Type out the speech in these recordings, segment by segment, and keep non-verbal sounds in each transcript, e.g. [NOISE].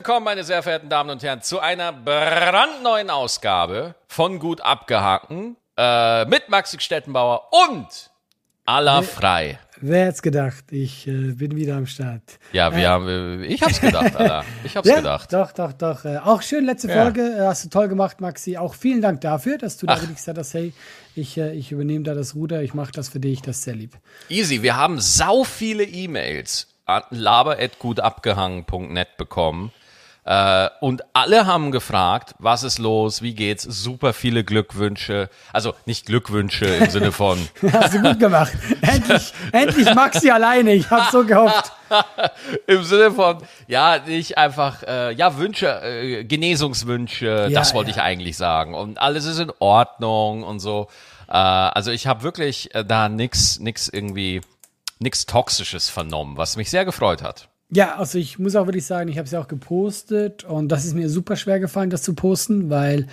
Willkommen, meine sehr verehrten Damen und Herren, zu einer brandneuen Ausgabe von Gut abgehaken äh, mit Maxi Stettenbauer und aller frei. Wer hätte gedacht? Ich äh, bin wieder am Start. Ja, wir äh, haben, äh, ich hab's gedacht, Alter. Ich hab's ja, gedacht. Doch, doch, doch. Äh, auch schön, letzte Ja. Folge. Äh, hast du toll gemacht, Maxi. Auch vielen Dank dafür, dass du da Ach. wirklich gesagt hast, hey, ich, ich übernehme da das Ruder, ich mache das für dich, das ist sehr lieb. Easy, wir haben sau viele E-Mails an laber.gutabgehangen.net bekommen. Äh, und alle haben gefragt, was ist los, wie geht's, super viele Glückwünsche. Also nicht Glückwünsche im [LAUGHS] Sinne von, [LAUGHS] Hast du gut gemacht. endlich, endlich Maxi alleine. Ich habe so gehofft. [LAUGHS] Im Sinne von, ja, nicht einfach, äh, ja, Wünsche, äh, Genesungswünsche, Ja, das wollte ja. ich eigentlich sagen. Und alles ist in Ordnung und so. Äh, also ich habe wirklich äh, da nix, nix irgendwie, nix Toxisches vernommen, was mich sehr gefreut hat. Ja, also ich muss auch wirklich sagen, ich habe es ja auch gepostet und das ist mir super schwer gefallen, das zu posten, weil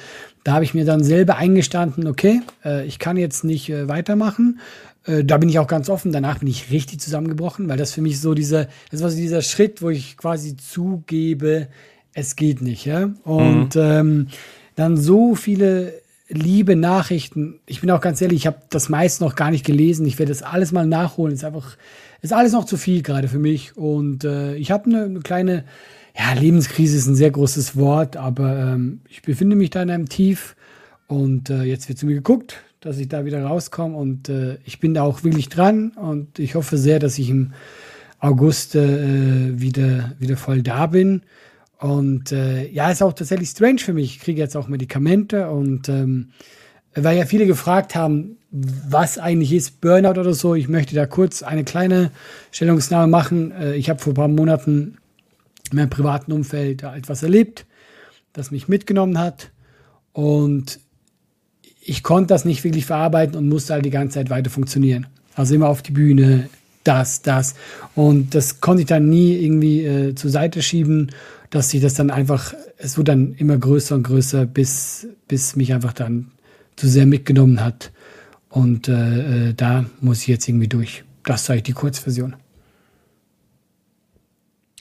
da habe ich mir dann selber eingestanden, okay, äh, ich kann jetzt nicht äh, weitermachen. Äh, da bin ich auch ganz offen. Danach bin ich richtig zusammengebrochen, weil das für mich so dieser, das war so dieser Schritt, wo ich quasi zugebe, es geht nicht, ja. Und ähm, dann so viele liebe Nachrichten. Ich bin auch ganz ehrlich, ich habe das meiste noch gar nicht gelesen. Ich werde das alles mal nachholen. ist einfach, ist alles noch zu viel gerade für mich. Und äh, ich habe eine, eine kleine, ja, Lebenskrise ist ein sehr großes Wort, aber ähm, ich befinde mich da in einem Tief. Und äh, jetzt wird zu mir geguckt, dass ich da wieder rauskomme. Und äh, ich bin da auch wirklich dran. Und ich hoffe sehr, dass ich im August äh, wieder, wieder voll da bin. Und äh, ja, ist auch tatsächlich strange für mich. Ich kriege jetzt auch Medikamente und ähm, weil ja viele gefragt haben, was eigentlich ist Burnout oder so. Ich möchte da kurz eine kleine Stellungnahme machen. Äh, ich habe vor ein paar Monaten in meinem privaten Umfeld etwas erlebt, das mich mitgenommen hat. Und ich konnte das nicht wirklich verarbeiten und musste halt die ganze Zeit weiter funktionieren. Also immer auf die Bühne, das, das. Und das konnte ich dann nie irgendwie äh, zur Seite schieben, dass sich das dann einfach, es wurde dann immer größer und größer, bis, bis mich einfach dann zu sehr mitgenommen hat. Und äh, äh, da muss ich jetzt irgendwie durch. Das eigentlich die Kurzversion.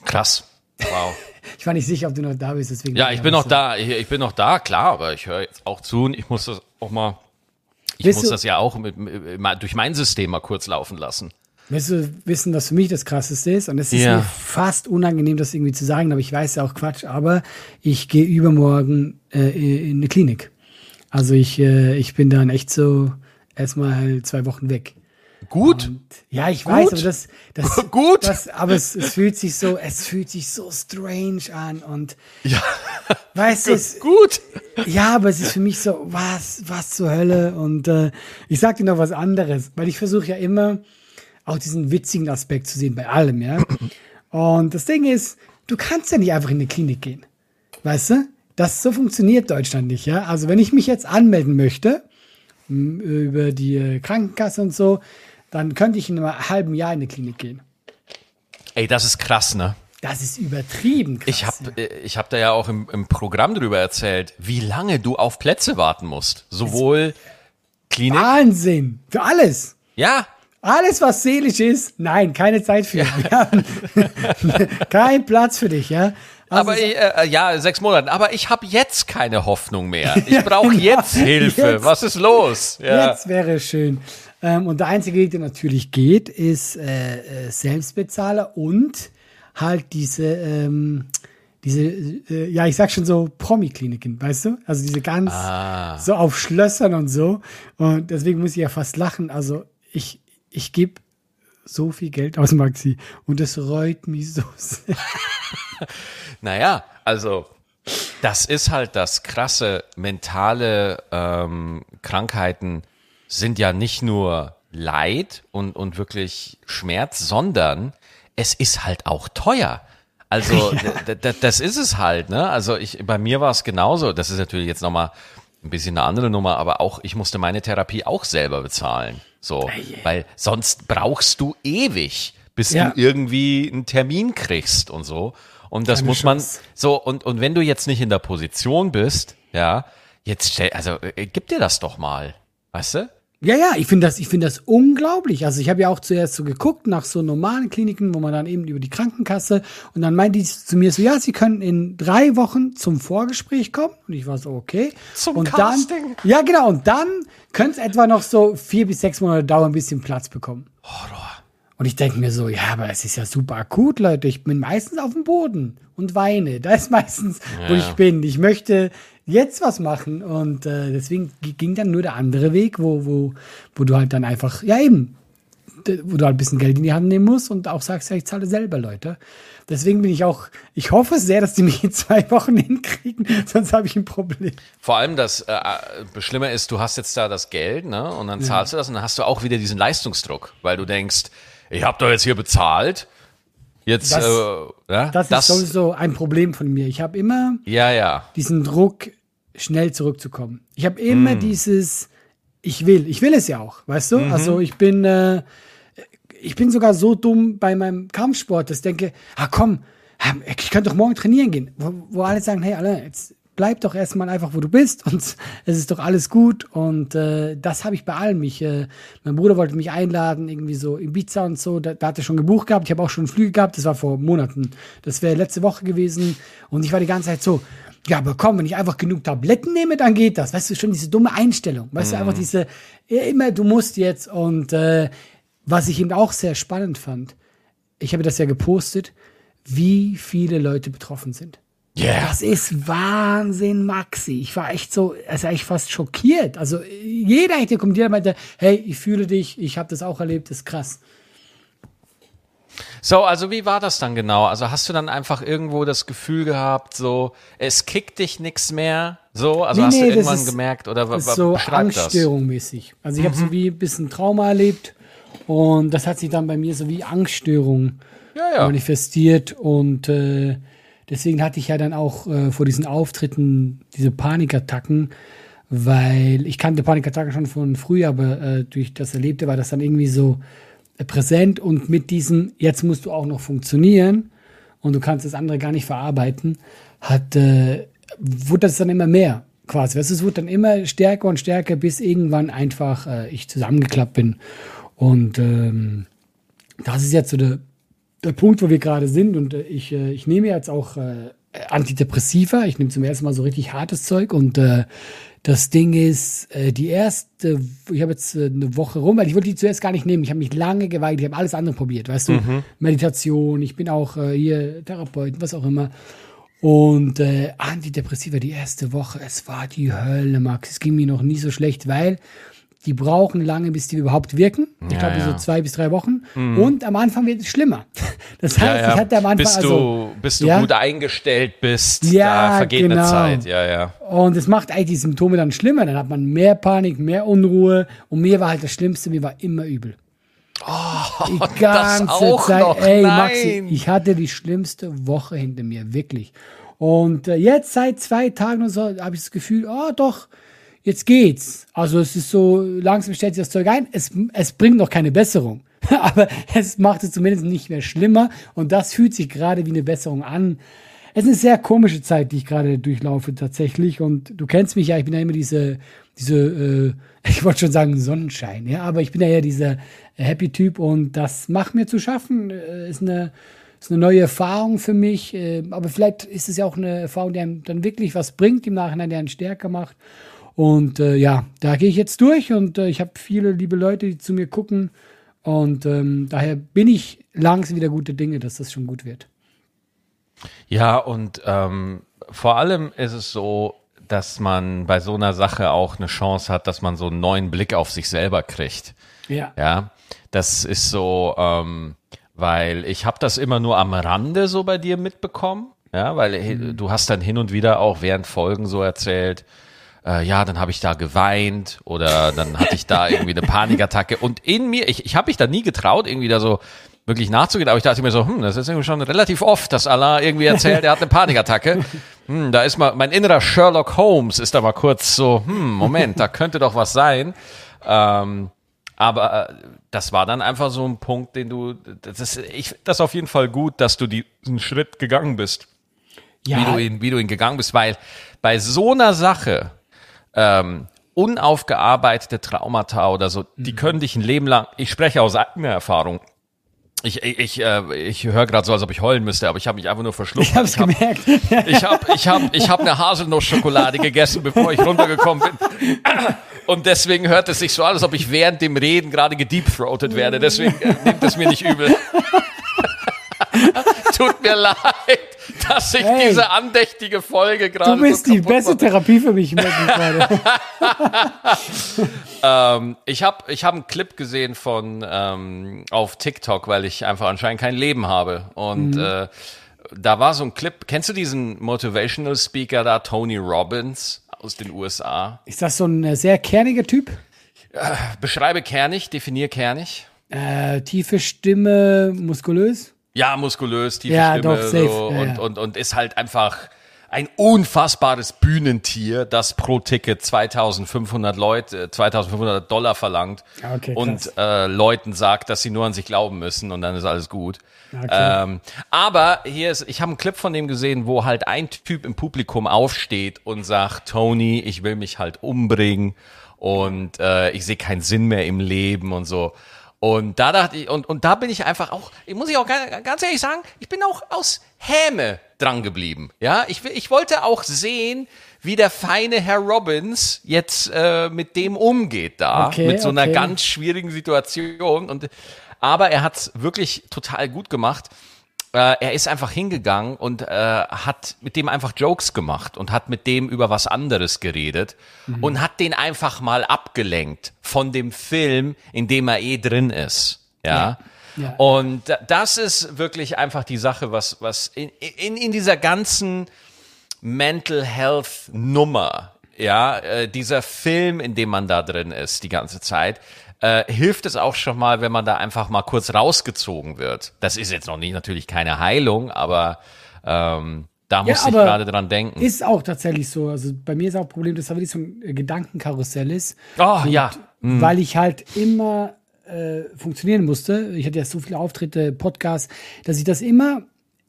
Krass. Wow. [LAUGHS] Ich war nicht sicher, ob du noch da bist, deswegen. Ja, ich bin noch da, ich, ich bin noch da, klar, aber ich höre jetzt auch zu und ich muss das auch mal, ich Bist muss das ja auch mit, mit, durch mein System mal kurz laufen lassen. Willst du wissen, was für mich das Krasseste ist? Und es ist Ja. mir fast unangenehm, das irgendwie zu sagen, aber ich weiß ja auch Quatsch. Aber ich gehe übermorgen äh, in eine Klinik. Also ich, äh, ich bin dann echt so erstmal halt zwei Wochen weg. Gut. Und, ja, ich weiß, Gut. aber das, das, [LAUGHS] Gut. das aber es, es fühlt sich so, es fühlt sich so strange an und Ja. [LAUGHS] weißt du, es, Gut. ja, aber es ist für mich so, was, was zur Hölle? Und äh, ich sag dir noch was anderes, weil ich versuche ja immer auch diesen witzigen Aspekt zu sehen bei allem, ja. Und das Ding ist, du kannst ja nicht einfach in eine Klinik gehen. Weißt du? Das so funktioniert Deutschland nicht, ja. Also wenn ich mich jetzt anmelden möchte über die äh, Krankenkasse und so, dann könnte ich in einem halben Jahr in eine Klinik gehen. Ey, das ist krass, ne? Das ist übertrieben krass. Ich habe ich hab da ja auch im, im Programm drüber erzählt, wie lange du auf Plätze warten musst. Sowohl Klinik. Wahnsinn. Für alles. Ja, Alles, was seelisch ist, nein, keine Zeit für. Haben [LAUGHS] kein Platz für dich, ja. Also aber ich, äh, ja, sechs Monate. Aber ich habe jetzt keine Hoffnung mehr. [LAUGHS] Ich brauche jetzt Hilfe. Jetzt. Was ist los? Ja. Jetzt wäre schön. Ähm, und der einzige Weg, der natürlich geht, ist äh, äh, Selbstbezahler und halt diese, ähm, diese, äh, ja, ich sag schon so Promi-Kliniken, weißt du? Also diese ganz Ah. so auf Schlössern und so. Und deswegen muss ich ja fast lachen. Also ich, ich gebe so viel Geld aus, Maxi. Und es reut mich so sehr. [LAUGHS] Naja, also das ist halt das krasse mentale ähm, Krankheiten sind ja nicht nur Leid und, und wirklich Schmerz, sondern es ist halt auch teuer. Also [LAUGHS] d- das ist es halt, ne? Also ich bei mir war es genauso. Das ist natürlich jetzt nochmal ein bisschen eine andere Nummer, aber auch ich musste meine Therapie auch selber bezahlen. So, weil sonst brauchst du ewig, bis Ja. du irgendwie einen Termin kriegst und so. Und das Keine muss man Chance. so und und wenn du jetzt nicht in der Position bist, ja, jetzt stell, also äh, gib dir das doch mal, weißt du? Ja, ja, ich finde das, ich finde das unglaublich. Also ich habe ja auch zuerst so geguckt nach so normalen Kliniken, wo man dann eben über die Krankenkasse und dann meinte die zu mir so, ja, sie können in drei Wochen zum Vorgespräch kommen und ich war so, okay. Zum und Casting? Dann, ja, genau. Und dann könnte es etwa noch so vier bis sechs Monate dauern, bis sie einen Platz bekommen. Horror. Und ich denke mir so, ja, aber es ist ja super akut, Leute. Ich bin meistens auf dem Boden und weine. Da ist meistens, wo Ja. ich bin. Ich möchte jetzt was machen. Und äh, deswegen ging dann nur der andere Weg, wo, wo, wo du halt dann einfach, ja eben, wo du halt ein bisschen Geld in die Hand nehmen musst und auch sagst, ja, ich zahle selber, Leute. Deswegen bin ich auch, ich hoffe sehr, dass die mich in zwei Wochen [LAUGHS] hinkriegen, sonst habe ich ein Problem. Vor allem das äh, äh, Schlimme ist, du hast jetzt da das Geld, ne? Und dann zahlst du das und dann hast du auch wieder diesen Leistungsdruck, weil du denkst, ich habe doch jetzt hier bezahlt. Jetzt, Das- äh, ja, Das, ist sowieso ein Problem von mir. Ich habe immer ja, ja. diesen Druck, schnell zurückzukommen. Ich habe immer dieses, ich will, ich will es ja auch, weißt du? Also ich bin, äh, ich bin sogar so dumm bei meinem Kampfsport, dass ich denke, ah komm, ah, ich könnte doch morgen trainieren gehen, wo, wo alle sagen, hey, alle, jetzt bleib doch erstmal einfach, wo du bist und [LAUGHS] es ist doch alles gut und äh, das habe ich bei allem. Ich, äh, mein Bruder wollte mich einladen, irgendwie so Ibiza und so, da, da hat er schon gebucht gehabt, ich habe auch schon Flüge gehabt, das war vor Monaten, das wäre letzte Woche gewesen und ich war die ganze Zeit so, ja, aber komm, wenn ich einfach genug Tabletten nehme, dann geht das. Weißt du, schon diese dumme Einstellung. Weißt du, einfach diese, ja, immer, du musst jetzt. Und äh, was ich eben auch sehr spannend fand, ich habe das ja gepostet, wie viele Leute betroffen sind. Yeah. Das ist Wahnsinn, Maxi. Ich war echt so, also echt fast schockiert. Also jeder hätte kommentiert und meinte, hey, ich fühle dich, ich habe das auch erlebt, das ist krass. So, also wie war das dann genau? Also hast du dann einfach irgendwo das Gefühl gehabt, so, es kickt dich nichts mehr? So, also Nee, hast nee, du irgendwann ist- gemerkt oder wa- Das wa- ist so? Angststörung mäßig. Also ich habe so wie ein bisschen Trauma erlebt und das hat sich dann bei mir so wie Angststörung Ja, ja. manifestiert und äh, deswegen hatte ich ja dann auch äh, vor diesen Auftritten diese Panikattacken, weil ich kannte Panikattacken schon von früher, aber äh, durch das Erlebte war das dann irgendwie so äh, präsent und mit diesem, jetzt musst du auch noch funktionieren und du kannst das andere gar nicht verarbeiten, hat, äh, wurde das dann immer mehr quasi. Es wurde dann immer stärker und stärker, bis irgendwann einfach äh, ich zusammengeklappt bin. Und ähm, das ist jetzt so der, der Punkt, wo wir gerade sind. Und äh, ich, äh, ich nehme jetzt auch äh, Antidepressiva. Ich nehme zum ersten Mal so richtig hartes Zeug. Und äh, das Ding ist, äh, die erste, ich habe jetzt äh, eine Woche rum, weil ich wollte die zuerst gar nicht nehmen. Ich habe mich lange geweigert, ich habe alles andere probiert, weißt du? Meditation, ich bin auch äh, hier Therapeut, was auch immer. Und äh, Antidepressiva die erste Woche, es war die Hölle, Max. Es ging mir noch nie so schlecht, weil die brauchen lange, bis die überhaupt wirken. Ich Ja, glaube, ja. Mhm. so zwei bis drei Wochen. Und am Anfang wird es schlimmer. [LAUGHS] Das heißt, Ja, ich hatte am Anfang bis also. du, bis du ja? gut eingestellt bist, Ja, da vergeht eine genau. Zeit. Ja, ja. Und es macht eigentlich die Symptome dann schlimmer. Dann hat man mehr Panik, mehr Unruhe. Und mir war halt das Schlimmste, mir war immer übel. die [LAUGHS] das ganze auch Zeit. noch, Ey, nein. Maxi, ich hatte die schlimmste Woche hinter mir, wirklich. Und äh, jetzt seit zwei Tagen und so habe ich das Gefühl, oh doch, jetzt geht's. Also es ist so, langsam stellt sich das Zeug ein. Es, es bringt noch keine Besserung. [LAUGHS] Aber es macht es zumindest nicht mehr schlimmer. Und das fühlt sich gerade wie eine Besserung an. Es ist eine sehr komische Zeit, die ich gerade durchlaufe tatsächlich. Und du kennst mich ja, ich bin ja immer diese, diese, äh, [LAUGHS] ich wollte schon sagen Sonnenschein, ja, aber ich bin ja eher dieser Happy Typ und das macht mir zu schaffen. Äh, Ist eine, ist eine neue Erfahrung für mich. äh, Aber vielleicht ist es ja auch eine Erfahrung, die einem dann wirklich was bringt im Nachhinein, die einen stärker macht. Und äh, ja, da gehe ich jetzt durch und äh, ich habe viele liebe Leute, die zu mir gucken. Und ähm, daher bin ich langsam wieder gute Dinge, dass das schon gut wird. Ja, und ähm, vor allem ist es so, dass man bei so einer Sache auch eine Chance hat, dass man so einen neuen Blick auf sich selber kriegt. Ja. Ja, das ist so, ähm, weil ich habe das immer nur am Rande so bei dir mitbekommen. Ja, weil äh, du hast dann hin und wieder auch während Folgen so erzählt, äh, ja, dann habe ich da geweint oder dann hatte ich da irgendwie eine Panikattacke und in mir, ich, ich habe mich da nie getraut, irgendwie da so wirklich nachzugehen, aber ich dachte mir so, hm, das ist irgendwie schon relativ oft, dass Allah irgendwie erzählt, er hat eine Panikattacke. Hm, da ist mal, mein innerer Sherlock Holmes ist da mal kurz so, hm, Moment, da könnte doch was sein. Ähm, aber äh, das war dann einfach so ein Punkt, den du, das ist, ich finde das auf jeden Fall gut, dass du diesen Schritt gegangen bist wie, du ihn, wie du ihn gegangen bist, weil bei so einer Sache, ähm, unaufgearbeitete Traumata oder so, die Mhm. können dich ein Leben lang, ich spreche aus eigener Erfahrung. Ich, ich, ich, äh, ich höre gerade so, als ob ich heulen müsste, aber ich habe mich einfach nur verschluckt. Ich hab's hab, gemerkt. ich habe ich hab, ich hab eine Haselnussschokolade gegessen, bevor ich runtergekommen bin. Und deswegen hört es sich so an, als ob ich während dem Reden gerade gedeepthroated werde. Deswegen äh, nehmt es mir nicht übel. Tut mir leid, dass ich Hey. diese andächtige Folge gerade Du bist so die beste mache. Therapie für mich, gerade. [LAUGHS] Ähm, ich habe ich hab einen Clip gesehen von ähm, auf TikTok, weil ich einfach anscheinend kein Leben habe. Und äh, da war so ein Clip. Kennst du diesen Motivational Speaker da, Tony Robbins aus den USA? Ist das so ein äh, sehr kerniger Typ? Beschreibe kernig, definier kernig. Äh, tiefe Stimme, muskulös? Ja, muskulös, tiefe Ja, Stimme doch, safe. so, Ja, und. Und, und ist halt einfach ein unfassbares Bühnentier, das pro Ticket 2500 Leute, 2500 Dollar verlangt Ah, okay, und äh, Leuten sagt, dass sie nur an sich glauben müssen und dann ist alles gut. Okay. Ähm, aber hier ist, ich habe einen Clip von dem gesehen, wo halt ein Typ im Publikum aufsteht und sagt, Tony, ich will mich halt umbringen und äh, ich sehe keinen Sinn mehr im Leben und so. Und da dachte ich, und, und da bin ich einfach auch, ich muss ich auch ga- ganz ehrlich sagen, ich bin auch aus Häme dran geblieben. Ja, ich, will- ich wollte auch sehen, wie der feine Herr Robbins jetzt äh, mit dem umgeht da, Okay, mit so einer okay. ganz schwierigen Situation. Und, aber er hat es wirklich total gut gemacht. Äh, er ist einfach hingegangen und äh, hat mit dem einfach Jokes gemacht und hat mit dem über was anderes geredet Mhm. und hat den einfach mal abgelenkt von dem Film, in dem er eh drin ist. Ja. Ja. Und da- das ist wirklich einfach die Sache, was, was in, in, in dieser ganzen Mental Health Nummer, ja, äh, dieser Film, in dem man da drin ist die ganze Zeit, äh, hilft es auch schon mal, wenn man da einfach mal kurz rausgezogen wird. Das ist jetzt noch nicht natürlich keine Heilung, aber ähm, da muss ich aber gerade dran denken. Ist auch tatsächlich so. Also bei mir ist auch ein Problem, dass da wirklich so ein äh, Gedankenkarussell ist. oh ja, weil ich halt immer äh, funktionieren musste. Ich hatte ja so viele Auftritte, Podcasts, dass ich das immer,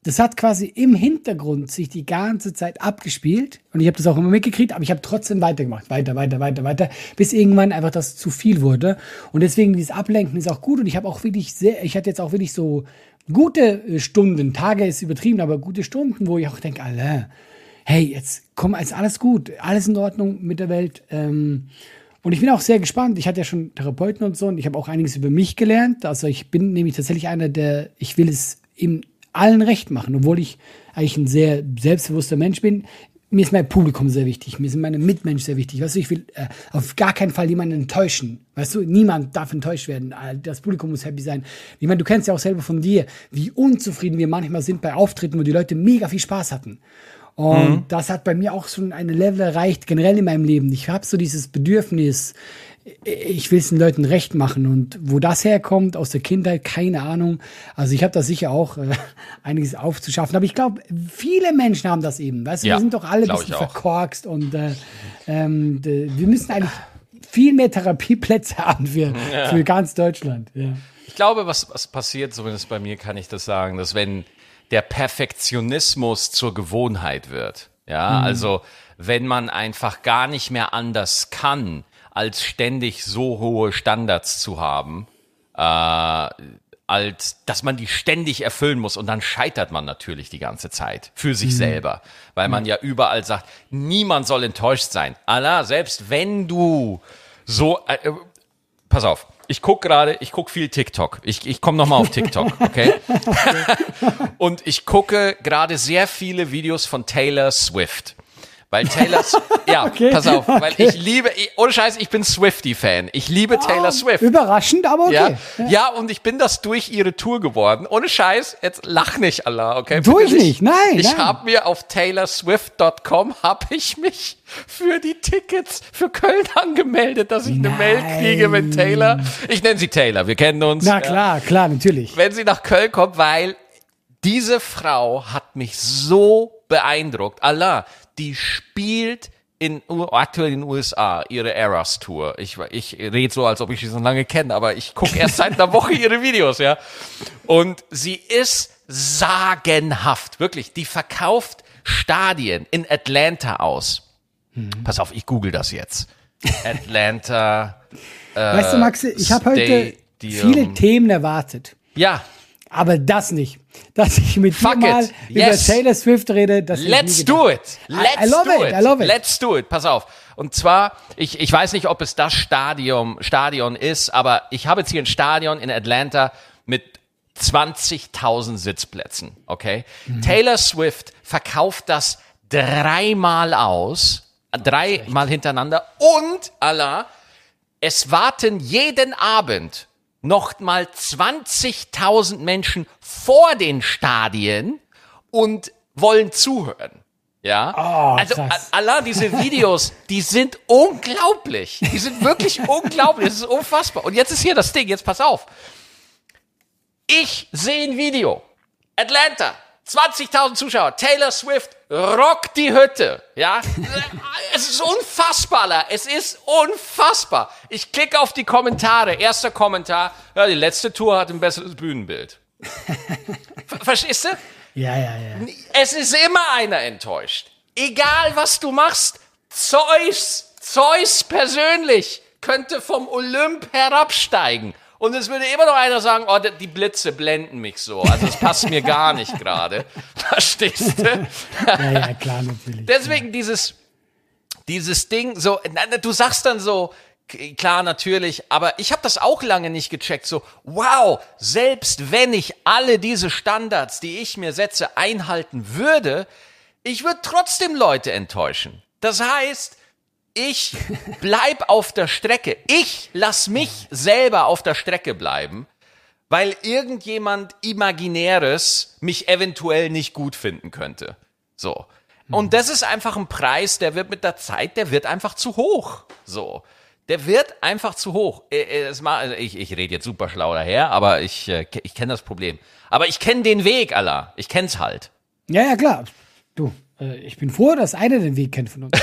das hat quasi im Hintergrund sich die ganze Zeit abgespielt und ich habe das auch immer mitgekriegt, aber ich habe trotzdem weitergemacht, weiter, weiter, weiter, weiter, bis irgendwann einfach das zu viel wurde. Und deswegen dieses Ablenken ist auch gut und ich habe auch wirklich sehr, ich hatte jetzt auch wirklich so gute äh, Stunden, Tage ist übertrieben, aber gute Stunden, wo ich auch denke, Alter, hey, jetzt komm, ist alles gut, alles in Ordnung mit der Welt. Ähm, und ich bin auch sehr gespannt. Ich hatte ja schon Therapeuten und so und ich habe auch einiges über mich gelernt. Also ich bin nämlich tatsächlich einer, der, ich will es in allen recht machen, obwohl ich eigentlich ein sehr selbstbewusster Mensch bin. Mir ist mein Publikum sehr wichtig, mir sind meine Mitmenschen sehr wichtig. Weißt du, ich will äh, auf gar keinen Fall jemanden enttäuschen. Weißt du, niemand darf enttäuscht werden. Äh, Das Publikum muss happy sein. Ich meine, du kennst ja auch selber von dir, wie unzufrieden wir manchmal sind bei Auftritten, wo die Leute mega viel Spaß hatten. Und das hat bei mir auch schon ein Level erreicht, generell in meinem Leben. Ich habe so dieses Bedürfnis, ich will es den Leuten recht machen. Und wo das herkommt, aus der Kindheit, keine Ahnung. Also ich habe da sicher auch äh, einiges aufzuschaffen. Aber ich glaube, viele Menschen haben das eben. Weißt du, Ja, wir sind doch alle ein bisschen verkorkst und äh, ähm, wir müssen eigentlich viel mehr Therapieplätze [LAUGHS] haben für, für ganz Deutschland. Ja. Ich glaube, was, was passiert, zumindest bei mir kann ich das sagen, dass wenn der Perfektionismus zur Gewohnheit wird, ja, also wenn man einfach gar nicht mehr anders kann, als ständig so hohe Standards zu haben, äh, als dass man die ständig erfüllen muss und dann scheitert man natürlich die ganze Zeit für sich selber, weil man ja überall sagt, niemand soll enttäuscht sein. Allah, selbst wenn du so äh, äh, pass auf, ich guck gerade, ich guck viel TikTok. Ich, ich komme nochmal auf TikTok, [LAUGHS] okay? [LAUGHS] Und ich gucke gerade sehr viele Videos von Taylor Swift. Weil Taylor, [LAUGHS] ja, Okay, pass auf, weil okay. ich liebe, ich, ohne Scheiß, ich bin Swifty-Fan. Ich liebe Taylor Swift. Überraschend, aber okay. Ja, ja, und ich bin das durch ihre Tour geworden. Ohne Scheiß, jetzt lach nicht, Allah, okay? Durch Bitte nicht, nein, Ich nein. habe mir auf taylorswift.com habe ich mich für die Tickets für Köln angemeldet, dass ich eine Mail kriege mit Taylor. Ich nenne sie Taylor, wir kennen uns. Na Ja. klar, klar, natürlich. Wenn sie nach Köln kommt, weil diese Frau hat mich so beeindruckt. Allah, die spielt in, aktuell in den USA ihre Eras Tour. Ich, ich rede so, als ob ich sie so lange kenne, aber ich gucke [LAUGHS] erst seit einer Woche ihre Videos, ja. Und sie ist sagenhaft, wirklich. Die verkauft Stadien in Atlanta aus. Pass auf, ich google das jetzt. Atlanta. Äh, [LAUGHS] Weißt du, Maxi, ich habe heute viele Themen erwartet. Ja, Aber das nicht. Dass ich mit Fuck dir mal it. über Yes. Taylor Swift rede, das Let's do it. Let's I love do it. it. I love it. Let's do it. Pass auf. Und zwar, ich, ich weiß nicht, ob es das Stadion, Stadion ist, aber ich habe jetzt hier ein Stadion in Atlanta mit 20.000 Sitzplätzen. Okay. Mhm. Taylor Swift verkauft das dreimal aus, dreimal hintereinander und Allah, es warten jeden Abend noch mal 20.000 Menschen vor den Stadien und wollen zuhören. Ja, Oh, also krass. a- Allah, diese Videos, die sind unglaublich. Die sind wirklich [LAUGHS] unglaublich. Das ist unfassbar. Und jetzt ist hier das Ding. Jetzt pass auf. Ich sehe ein Video. Atlanta. 20.000 Zuschauer. Taylor Swift rockt die Hütte. Ja, es ist unfassbar. Alter. Es ist unfassbar. Ich klicke auf die Kommentare. Erster Kommentar. Ja, die letzte Tour hat ein besseres Bühnenbild. [LAUGHS] Ver verstehst du? Ja, ja, ja. Es ist immer einer enttäuscht. Egal was du machst, Zeus, Zeus persönlich könnte vom Olymp herabsteigen. Und es würde immer noch einer sagen, oh, die Blitze blenden mich so. Also es passt mir gar nicht gerade. [LAUGHS] Verstehst du? Ja, ja, klar, natürlich. Deswegen dieses, dieses Ding, so, du sagst dann so, klar, natürlich, aber ich habe das auch lange nicht gecheckt, so, wow, selbst wenn ich alle diese Standards, die ich mir setze, einhalten würde, ich würde trotzdem Leute enttäuschen. Das heißt, ich bleib auf der Strecke. Ich lass mich selber auf der Strecke bleiben, weil irgendjemand Imaginäres mich eventuell nicht gut finden könnte. So. Und das ist einfach ein Preis, der wird mit der Zeit, der wird einfach zu hoch. So. Der wird einfach zu hoch. Äh, äh, also Ich, ich rede jetzt super schlau daher, aber ich, äh, ich kenne das Problem. Aber ich kenne den Weg, Allah. Ich kenn's halt. Ja, ja, klar. Du, ich bin froh, dass einer den Weg kennt von uns. [LAUGHS]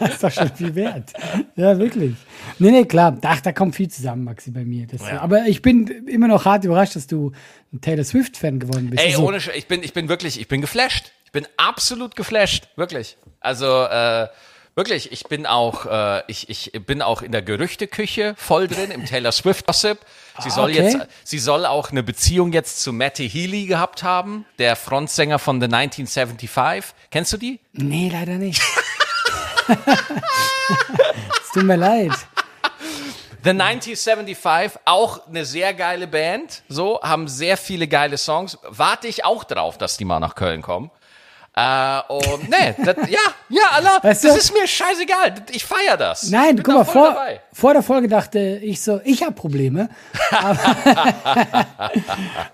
das ist doch schon viel wert. Ja, wirklich. Nee, nee, klar. Ach, da kommt viel zusammen, Maxi, bei mir. Das, Aber ich bin immer noch hart überrascht, dass du ein Taylor Swift-Fan geworden bist. Ey, Also, ohne Sch ich bin, ich bin wirklich, ich bin geflasht. Ich bin absolut geflasht, wirklich. Also äh, wirklich, ich bin auch, äh, ich, ich bin auch in der Gerüchteküche voll drin im Taylor Swift Gossip. Sie soll okay. jetzt, sie soll auch eine Beziehung jetzt zu Matty Healy gehabt haben, der Frontsänger von The 1975. Kennst du die? Nee, leider nicht. [LAUGHS] es tut mir leid. The 1975, auch eine sehr geile Band, so, haben sehr viele geile Songs. Warte ich auch drauf, dass die mal nach Köln kommen. Äh, und nee, das, ja, ja, Allah, Weißt das du- ist mir scheißegal. Ich feier das. Nein, Bin guck mal, vor, dabei. vor der Folge dachte ich so, ich habe Probleme. Aber, [LAUGHS]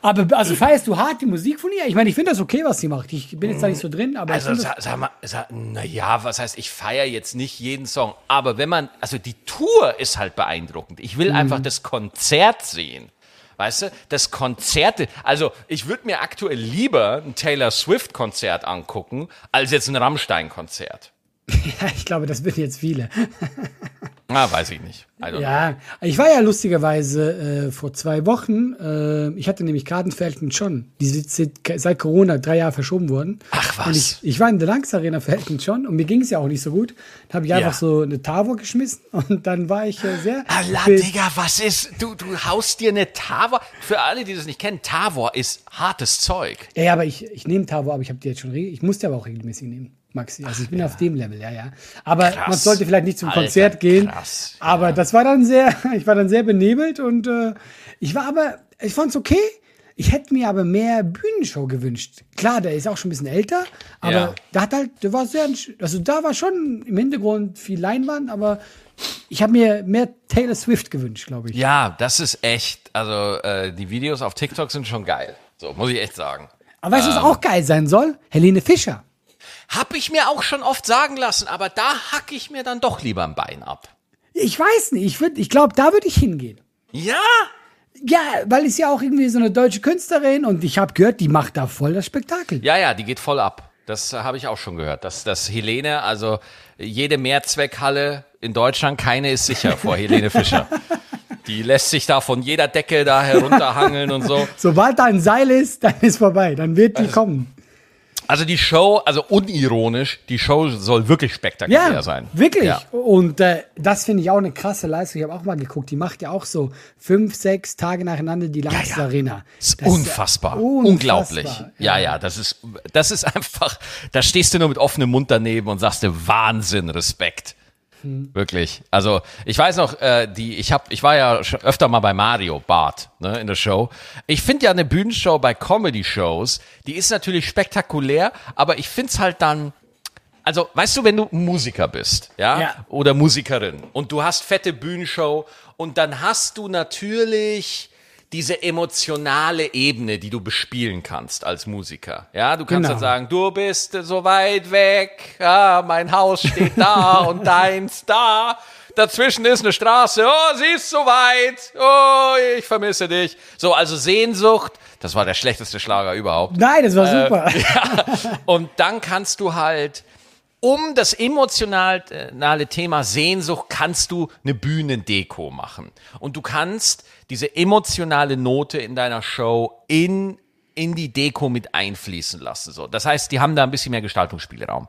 aber also feierst du hart die Musik von ihr? Ich meine, ich finde das okay, was sie macht. Ich bin jetzt da nicht so drin, aber Also sag, sag mal, sag, na ja, was heißt, ich feiere jetzt nicht jeden Song, aber wenn man, also die Tour ist halt beeindruckend. Ich will einfach das Konzert sehen. Weißt du, das Konzerte, also ich würde mir aktuell lieber ein Taylor Swift Konzert angucken, als jetzt ein Rammstein Konzert. das, [LAUGHS] ja, ich glaube, das sind jetzt viele. [LAUGHS] Ah, weiß ich nicht. Don't know. Ja, ich war ja lustigerweise äh, vor zwei Wochen, äh, ich hatte nämlich Karten für Elton John, die sind seit- Corona drei Jahre verschoben worden. Ach, was? Und ich, ich war in der Langs Arena für Elton John und mir ging es ja auch nicht so gut. Da habe ich einfach Ja. so eine Tavor geschmissen [LAUGHS] und dann war ich äh, sehr... Allah, Digga, was ist, du, du haust dir eine Tavor, für alle, die das nicht kennen, Tavor ist hartes Zeug. Ja, ja, aber ich, ich nehme Tavor, aber ich habe die jetzt schon, ich muss die aber auch regelmäßig nehmen, Maxi. Also ich bin auf dem Level, ja, ja. Aber Krass. man sollte vielleicht nicht zum Alter, Konzert gehen. krass, ja. Aber das war dann sehr, [LAUGHS] ich war dann sehr benebelt und äh, ich war aber, ich fand's okay. Ich hätte mir aber mehr Bühnenshow gewünscht. Klar, der ist auch schon ein bisschen älter, aber Ja. da hat halt, der war sehr, also da war schon im Hintergrund viel Leinwand, aber ich habe mir mehr Taylor Swift gewünscht, glaube ich. Ja, das ist echt, also äh, die Videos auf TikTok sind schon geil. So, muss ich echt sagen. Aber weißt du, was Ähm. auch geil sein soll? Helene Fischer. Hab ich mir auch schon oft sagen lassen, aber da hack ich mir dann doch lieber ein Bein ab. Ich weiß nicht, ich, würd- ich glaube, da würde ich hingehen. Ja? Ja, weil ist ja auch irgendwie so eine deutsche Künstlerin und ich habe gehört, die macht da voll das Spektakel. Ja, ja, die geht voll ab. Das habe ich auch schon gehört. Dass, dass Helene, also jede Mehrzweckhalle in Deutschland, keine ist sicher vor Helene Fischer. [LAUGHS] Die lässt sich da von jeder Decke da herunterhangeln und so. [LAUGHS] Sobald da ein Seil ist, dann ist vorbei, dann wird Also die kommen. Also die Show, also unironisch, die Show soll wirklich spektakulär Ja, sein. wirklich. Ja. Und äh, das finde ich auch eine krasse Leistung. Ich habe auch mal geguckt. Die macht ja auch so fünf, sechs Tage nacheinander die Lanxess ja. Arena. Das ist Das ist unfassbar. unfassbar. Unglaublich. Ja, ja, das ist, das ist [LAUGHS] einfach, da stehst du nur mit offenem Mund daneben und sagst dir Wahnsinn, Respekt. Wirklich. Also ich weiß noch, äh, die, ich hab, ich war ja schon öfter mal bei Mario Bart ne, in der Show. Ich finde ja eine Bühnenshow bei Comedy-Shows, die ist natürlich spektakulär, aber ich find's halt dann. Also, weißt du, wenn du Musiker bist, ja, Ja. oder Musikerin und du hast fette Bühnenshow und dann hast du natürlich diese emotionale Ebene, die du bespielen kannst als Musiker. Ja, du kannst Genau. dann sagen, du bist so weit weg, ja, mein Haus steht da [LAUGHS] und deins da. Dazwischen ist eine Straße, oh, sie ist so weit, oh, ich vermisse dich. So, also Sehnsucht, das war der schlechteste Schlager überhaupt. Nein, das war super. [LAUGHS] Und dann kannst du halt, um das emotionale Thema Sehnsucht, kannst du eine Bühnendeko machen. Und du kannst diese emotionale Note in deiner Show in, in die Deko mit einfließen lassen. So. Das heißt, die haben da ein bisschen mehr Gestaltungsspielraum.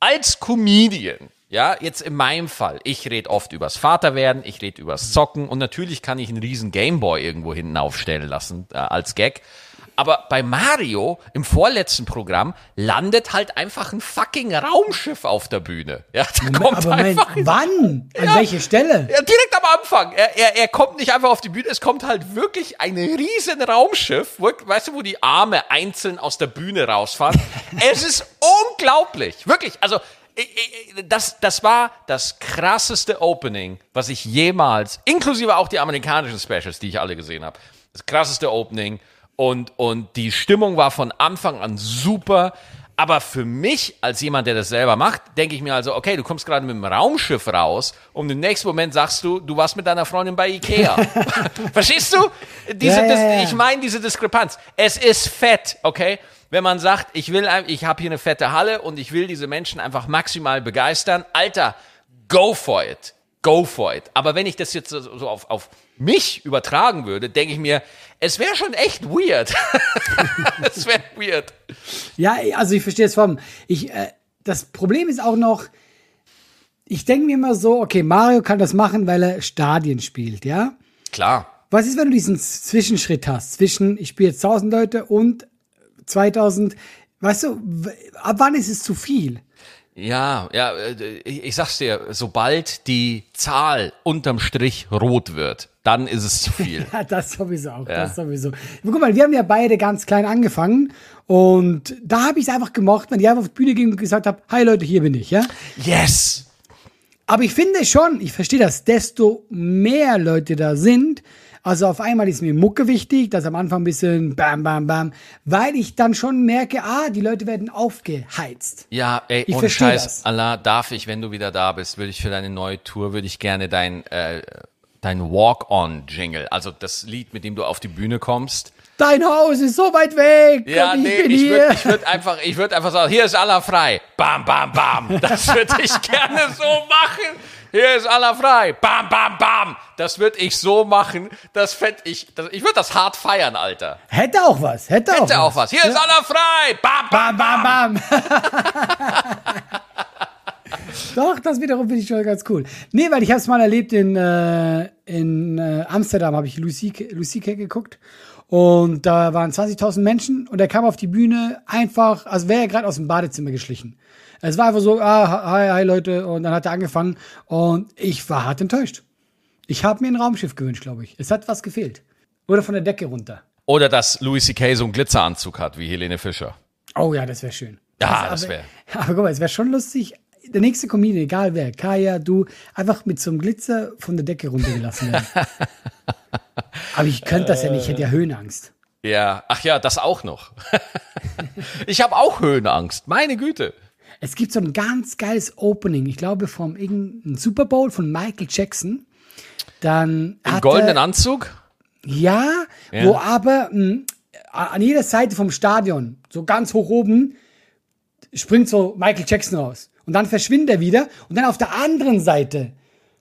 Als Comedian, ja, jetzt in meinem Fall, ich rede oft übers Vaterwerden, ich rede übers Zocken und natürlich kann ich einen riesen Gameboy irgendwo hinten aufstellen lassen äh, als Gag. Aber bei Mario im vorletzten Programm landet halt einfach ein fucking Raumschiff auf der Bühne. Ja, da kommt Aber einfach wann? An Ja. welche Stelle? ja, direkt am Anfang. Er, er, er kommt nicht einfach auf die Bühne, es kommt halt wirklich ein riesen Raumschiff, wo, weißt du, wo die Arme einzeln aus der Bühne rausfahren. [LAUGHS] es ist unglaublich. Wirklich. Also, das, das war das krasseste Opening, was ich jemals, inklusive auch die amerikanischen Specials, die ich alle gesehen habe. Das krasseste Opening. Und, und die Stimmung war von Anfang an super. Aber für mich, als jemand, der das selber macht, denke ich mir also, okay, du kommst gerade mit dem Raumschiff raus und im nächsten Moment sagst du, du warst mit deiner Freundin bei Ikea. [LAUGHS] Verstehst du? Diese, Ja, ja, ja. Ich meine diese Diskrepanz. Es ist fett, okay? Wenn man sagt, ich will, ich habe hier eine fette Halle und ich will diese Menschen einfach maximal begeistern, Alter, go for it. Go for it. Aber wenn ich das jetzt so so auf, auf mich übertragen würde, denke ich mir, es wäre schon echt weird. [LAUGHS] es wäre weird. Ja, also ich verstehe es vom. Ich, äh, das Problem ist auch noch, ich denke mir immer so, okay, Mario kann das machen, weil er Stadien spielt, ja? Klar. Was ist, wenn du diesen Zwischenschritt hast zwischen, ich spiele jetzt 1000 Leute und 2000, weißt du, ab wann ist es zu viel? Ja, ja, äh, ich, sag's dir, sobald die Zahl unterm Strich rot wird, dann ist es zu viel. [LAUGHS] Ja, das sowieso auch, Ja. das sowieso. Guck mal, wir haben ja beide ganz klein angefangen und da habe ich es einfach gemocht, wenn ich einfach auf die Bühne ging und gesagt habe, hi Leute, hier bin ich, ja? yes! Aber ich finde schon, ich verstehe das, desto mehr Leute da sind, also auf einmal ist mir Mucke wichtig, dass am Anfang ein bisschen bam, bam, bam, weil ich dann schon merke, ah, die Leute werden aufgeheizt. Ja, ey, Ich ohne verstehe Scheiß, das. Allah, darf ich, wenn du wieder da bist, würde ich für deine neue Tour, würde ich gerne dein, äh, dein Walk-On-Jingle, also das Lied, mit dem du auf die Bühne kommst. Dein Haus ist so weit weg. Ja, ich nee, bin ich hier. würde würd einfach, ich würde einfach sagen, hier ist Allah frei. Bam, bam, bam. Das [LAUGHS] würde ich gerne so machen. Hier ist Allah frei. Bam, bam, bam. Das würde ich so machen. Das fänd ich, das, ich würde das hart feiern, Alter. Hätte auch was, hätte, Hätte auch, auch was. Hier ist Allah frei. Bam, bam, Bam, bam, bam. [LAUGHS] Doch, das wiederum finde ich schon ganz cool. Nee, weil ich habe es mal erlebt in, äh, in äh, Amsterdam, habe ich Lucy, Lucy geguckt. Und da waren 20.000 Menschen und er kam auf die Bühne einfach, als wäre er gerade aus dem Badezimmer geschlichen. Es war einfach so, ah, hi, hi Leute, und dann hat er angefangen und ich war hart enttäuscht. Ich habe mir ein Raumschiff gewünscht, glaube ich. Es hat was gefehlt. Oder von der Decke runter. Oder dass Louis C.K. so einen Glitzeranzug hat wie Helene Fischer. Oh ja, das wäre schön. Ja, Also, das aber- wär- Aber guck mal, es wäre schon lustig, der nächste Comedian, egal wer, Kaya, du, einfach mit so einem Glitzer von der Decke runtergelassen werden. [LAUGHS] aber ich könnte das ja nicht, ich hätte ja Höhenangst. Ja, ach ja, das auch noch. [LAUGHS] ich habe auch Höhenangst. Meine Güte. Es gibt so ein ganz geiles Opening, ich glaube vom irgendeinem Super Bowl von Michael Jackson. Dann Im goldenen Anzug? Ja, Ja. wo aber mh, an jeder Seite vom Stadion, so ganz hoch oben, springt so Michael Jackson raus. Und dann verschwindet er wieder. Und dann auf der anderen Seite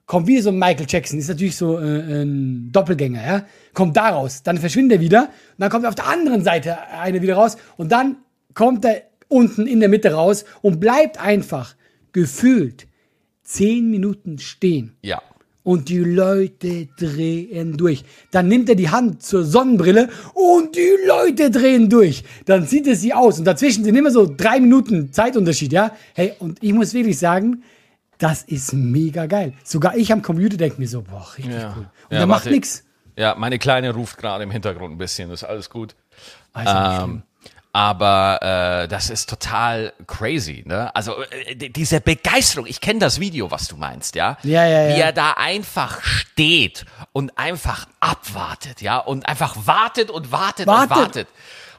kommt wieder so Michael Jackson. Ist natürlich so äh, ein Doppelgänger, ja. Kommt da raus. Dann verschwindet er wieder. Und dann kommt auf der anderen Seite einer wieder raus. Und dann kommt er unten in der Mitte raus und bleibt einfach gefühlt zehn Minuten stehen. Ja. Und die Leute drehen durch. Dann nimmt er die Hand zur Sonnenbrille und die Leute drehen durch. Dann sieht es sie aus. Und dazwischen sind immer so drei Minuten Zeitunterschied, ja? Hey, und ich muss wirklich sagen, das ist mega geil. Sogar ich am Computer denke mir so, boah, richtig Ja. cool. Und Ja, der macht nichts. Ja, meine Kleine ruft gerade im Hintergrund ein bisschen, das ist alles gut. Also, Ähm, aber äh, das ist total crazy, ne? Also äh, diese Begeisterung, ich kenne das Video, was du meinst, ja? Ja, ja, ja. Wie er da einfach steht und einfach abwartet, ja? Und einfach wartet und wartet, Wartet. und wartet.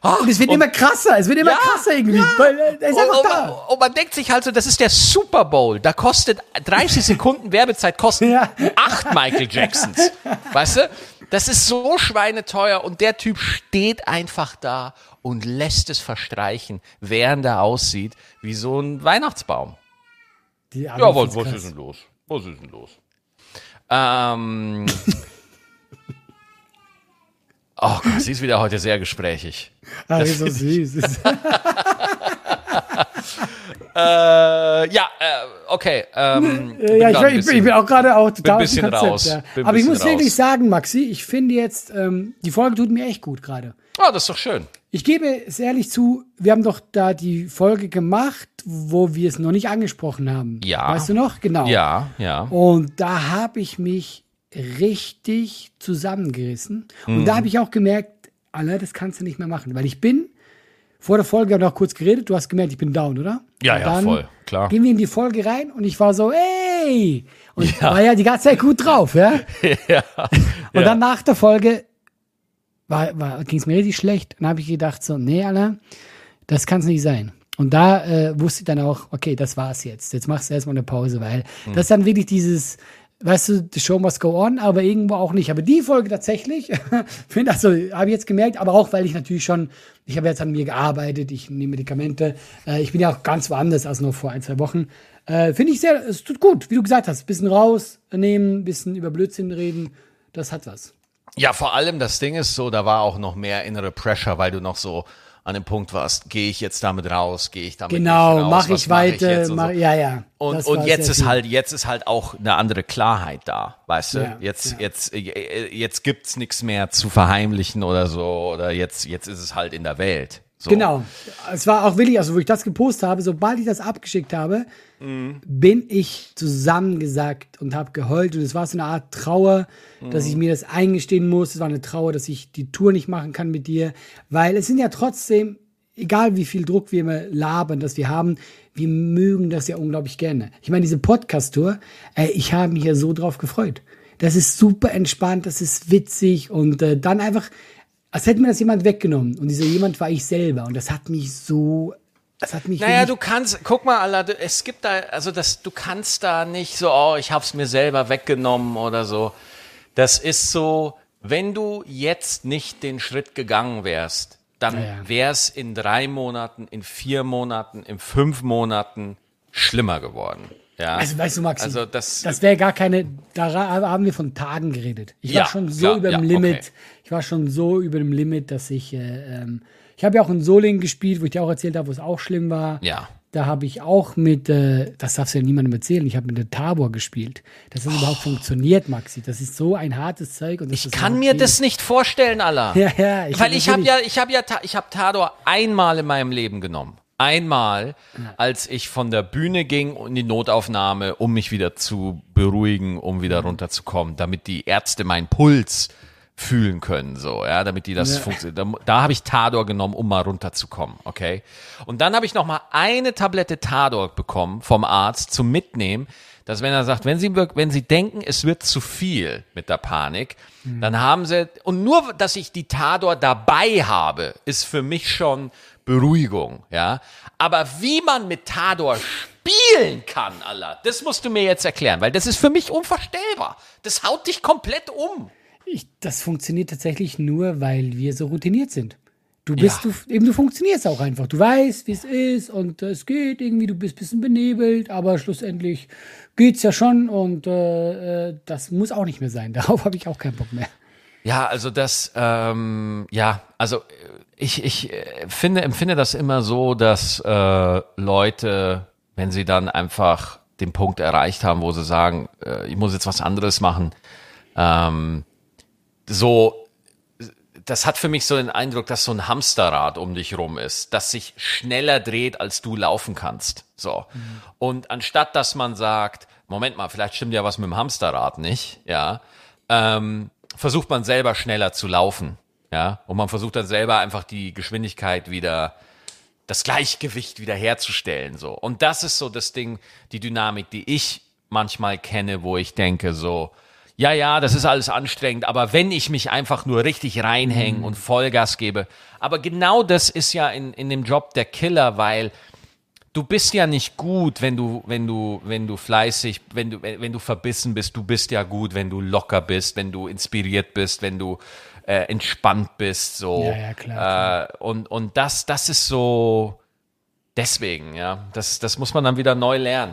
Ah, und es wird immer krasser, es wird immer Ja, krasser irgendwie. ja. Weil äh, ist und, und, da. man, und man denkt sich halt so, das ist der Super Bowl. Da kostet 30 Sekunden Werbezeit kosten Ja. acht Michael Jacksons. Weißt du? Das ist so schweineteuer und der Typ steht einfach da und lässt es verstreichen, während er aussieht wie so ein Weihnachtsbaum. Die Arme Ja, was, was ist denn los? Was ist denn los? Ähm. [LAUGHS] Oh Gott, sie ist wieder heute sehr gesprächig. Ah, das ist so [LAUGHS] süß. [LAUGHS] [LAUGHS] Äh, ja, äh, okay. Ähm, bin ja, ich, bin- ich, bin- bisschen- auch gerade auch total ein bisschen Konzept, raus. Ja. Ein Aber ich bisschen muss wirklich raus. sagen, Maxi, ich finde jetzt, ähm, die Folge tut mir echt gut gerade. Ah, das ist doch schön. Ich gebe es ehrlich zu, wir haben doch da die Folge gemacht, wo wir es noch nicht angesprochen haben. Ja. Weißt du noch? Genau. Ja, ja. Und da habe ich mich richtig zusammengerissen. Und Mhm. da habe ich auch gemerkt, Alter, das kannst du nicht mehr machen. Weil ich bin, vor der Folge haben wir noch kurz geredet, du hast gemerkt, ich bin down, oder? Ja, Und ja, voll, klar. Gehen wir in die Folge rein und ich war so, ey! Und war ja die ganze Zeit gut drauf, ja? [LAUGHS] ja. Und dann nach der Folge war, war, ging es mir richtig schlecht. Dann habe ich gedacht so, nee, Alter, das kann es nicht sein. Und da äh, wusste ich dann auch, okay, das war's jetzt. Jetzt machst du erstmal eine Pause, weil Hm. das ist dann wirklich dieses, weißt du, the show must go on, aber irgendwo auch nicht. Aber die Folge tatsächlich, [LAUGHS] finde also, habe ich jetzt gemerkt, aber auch, weil ich natürlich schon, ich habe jetzt an mir gearbeitet, ich nehme Medikamente, äh, ich bin ja auch ganz woanders als noch vor ein, zwei Wochen. Äh, finde ich sehr, es tut gut, wie du gesagt hast, bisschen rausnehmen, bisschen über Blödsinn reden, das hat was. Ja, vor allem das Ding ist so, da war auch noch mehr innere Pressure, weil du noch so an dem Punkt warst, gehe ich jetzt damit raus, gehe ich damit Genau, nicht raus, mache was ich mach weiter, jetzt und mach, so. ja, ja. Und, und jetzt ist viel. halt, jetzt ist halt auch eine andere Klarheit da, weißt du? Ja, jetzt, ja. jetzt, äh, jetzt gibt's nichts mehr zu verheimlichen oder so, oder jetzt, jetzt ist es halt in der Welt. So. Genau. Es war auch willig, also wo ich das gepostet habe, sobald ich das abgeschickt habe, bin ich zusammengesackt und habe geheult. Und es war so eine Art Trauer, dass ich mir das eingestehen muss. Es war eine Trauer, dass ich die Tour nicht machen kann mit dir. Weil es sind ja trotzdem, egal wie viel Druck wir immer labern, dass wir haben, wir mögen das ja unglaublich gerne. Ich meine, diese Podcast-Tour, ey, ich habe mich ja so drauf gefreut. Das ist super entspannt, das ist witzig und äh, dann einfach, als hätte mir das jemand weggenommen. Und dieser jemand war ich selber. Und das hat mich so, das hat mich. Naja, du kannst, guck mal, du- es gibt da, also das, du kannst da nicht so, oh, ich hab's mir selber weggenommen oder so. Das ist so, wenn du jetzt nicht den Schritt gegangen wärst, dann Ja, ja. wär's in drei Monaten, in vier Monaten, in fünf Monaten schlimmer geworden. Ja. Also weißt du, Maxi, Also das, das wäre gar keine, da haben wir von Tagen geredet. Ich Ja, war schon so ja, über dem ja, Limit. okay. Ich war schon so über dem Limit, dass ich, äh, ähm, ich habe ja auch in Solingen gespielt, wo ich dir auch erzählt habe, wo es auch schlimm war. Ja. Da habe ich auch mit, äh, das darfst du ja niemandem erzählen, ich habe mit der Tabor gespielt. Dass das überhaupt funktioniert, Maxi. Das ist so ein hartes Zeug. Und ich kann mir geht. das nicht vorstellen, Allah. [LAUGHS] Ja, ja. Ich Weil ich habe ja, ich habe ja, ich habe Tador einmal in meinem Leben genommen. Einmal, als ich von der Bühne ging in die Notaufnahme, um mich wieder zu beruhigen, um Mhm. wieder runterzukommen, damit die Ärzte meinen Puls fühlen können, so, ja, damit die das Ja. funktioniert. Da, da habe ich Tador genommen, um mal runterzukommen, okay? Und dann habe ich noch mal eine Tablette Tador bekommen vom Arzt zum Mitnehmen, dass wenn er sagt, wenn Sie, wenn Sie denken, es wird zu viel mit der Panik, dann haben Sie, und nur, dass ich die Tador dabei habe, ist für mich schon Beruhigung, ja? Aber wie man mit Tador spielen kann, Allah, das musst du mir jetzt erklären, weil das ist für mich unvorstellbar. Das haut dich komplett um. Ich, das funktioniert tatsächlich nur, weil wir so routiniert sind. Du bist, Ja. du, eben du funktionierst auch einfach. Du weißt, wie es ist und äh, es geht irgendwie, du bist ein bisschen benebelt, aber schlussendlich geht's ja schon und äh, äh, das muss auch nicht mehr sein. [LAUGHS] Darauf habe ich auch keinen Bock mehr. Ja, also das, ähm, ja, also äh, ich, ich finde, empfinde das immer so, dass äh, Leute, wenn sie dann einfach den Punkt erreicht haben, wo sie sagen, ich muss jetzt was anderes machen, ähm, so, das hat für mich so den Eindruck, dass so ein Hamsterrad um dich rum ist, das sich schneller dreht, als du laufen kannst. So. Mhm. Und anstatt dass man sagt, Moment mal, vielleicht stimmt ja was mit dem Hamsterrad nicht, ja, ähm, versucht man selber schneller zu laufen. Ja, und man versucht dann selber einfach die Geschwindigkeit wieder, das Gleichgewicht wieder herzustellen, so. Und das ist so das Ding, die Dynamik, die ich manchmal kenne, wo ich denke, so, ja, ja, das ist alles anstrengend, aber wenn ich mich einfach nur richtig reinhänge mhm. und Vollgas gebe, aber genau das ist ja in, in dem Job der Killer, weil du bist ja nicht gut, wenn du, wenn du, wenn du fleißig, wenn du, wenn du verbissen bist. Du bist ja gut, wenn du locker bist, wenn du inspiriert bist, wenn du äh, entspannt bist, so. Ja, ja, klar. Äh, und, und das, das ist so, deswegen, ja, das, das muss man dann wieder neu lernen.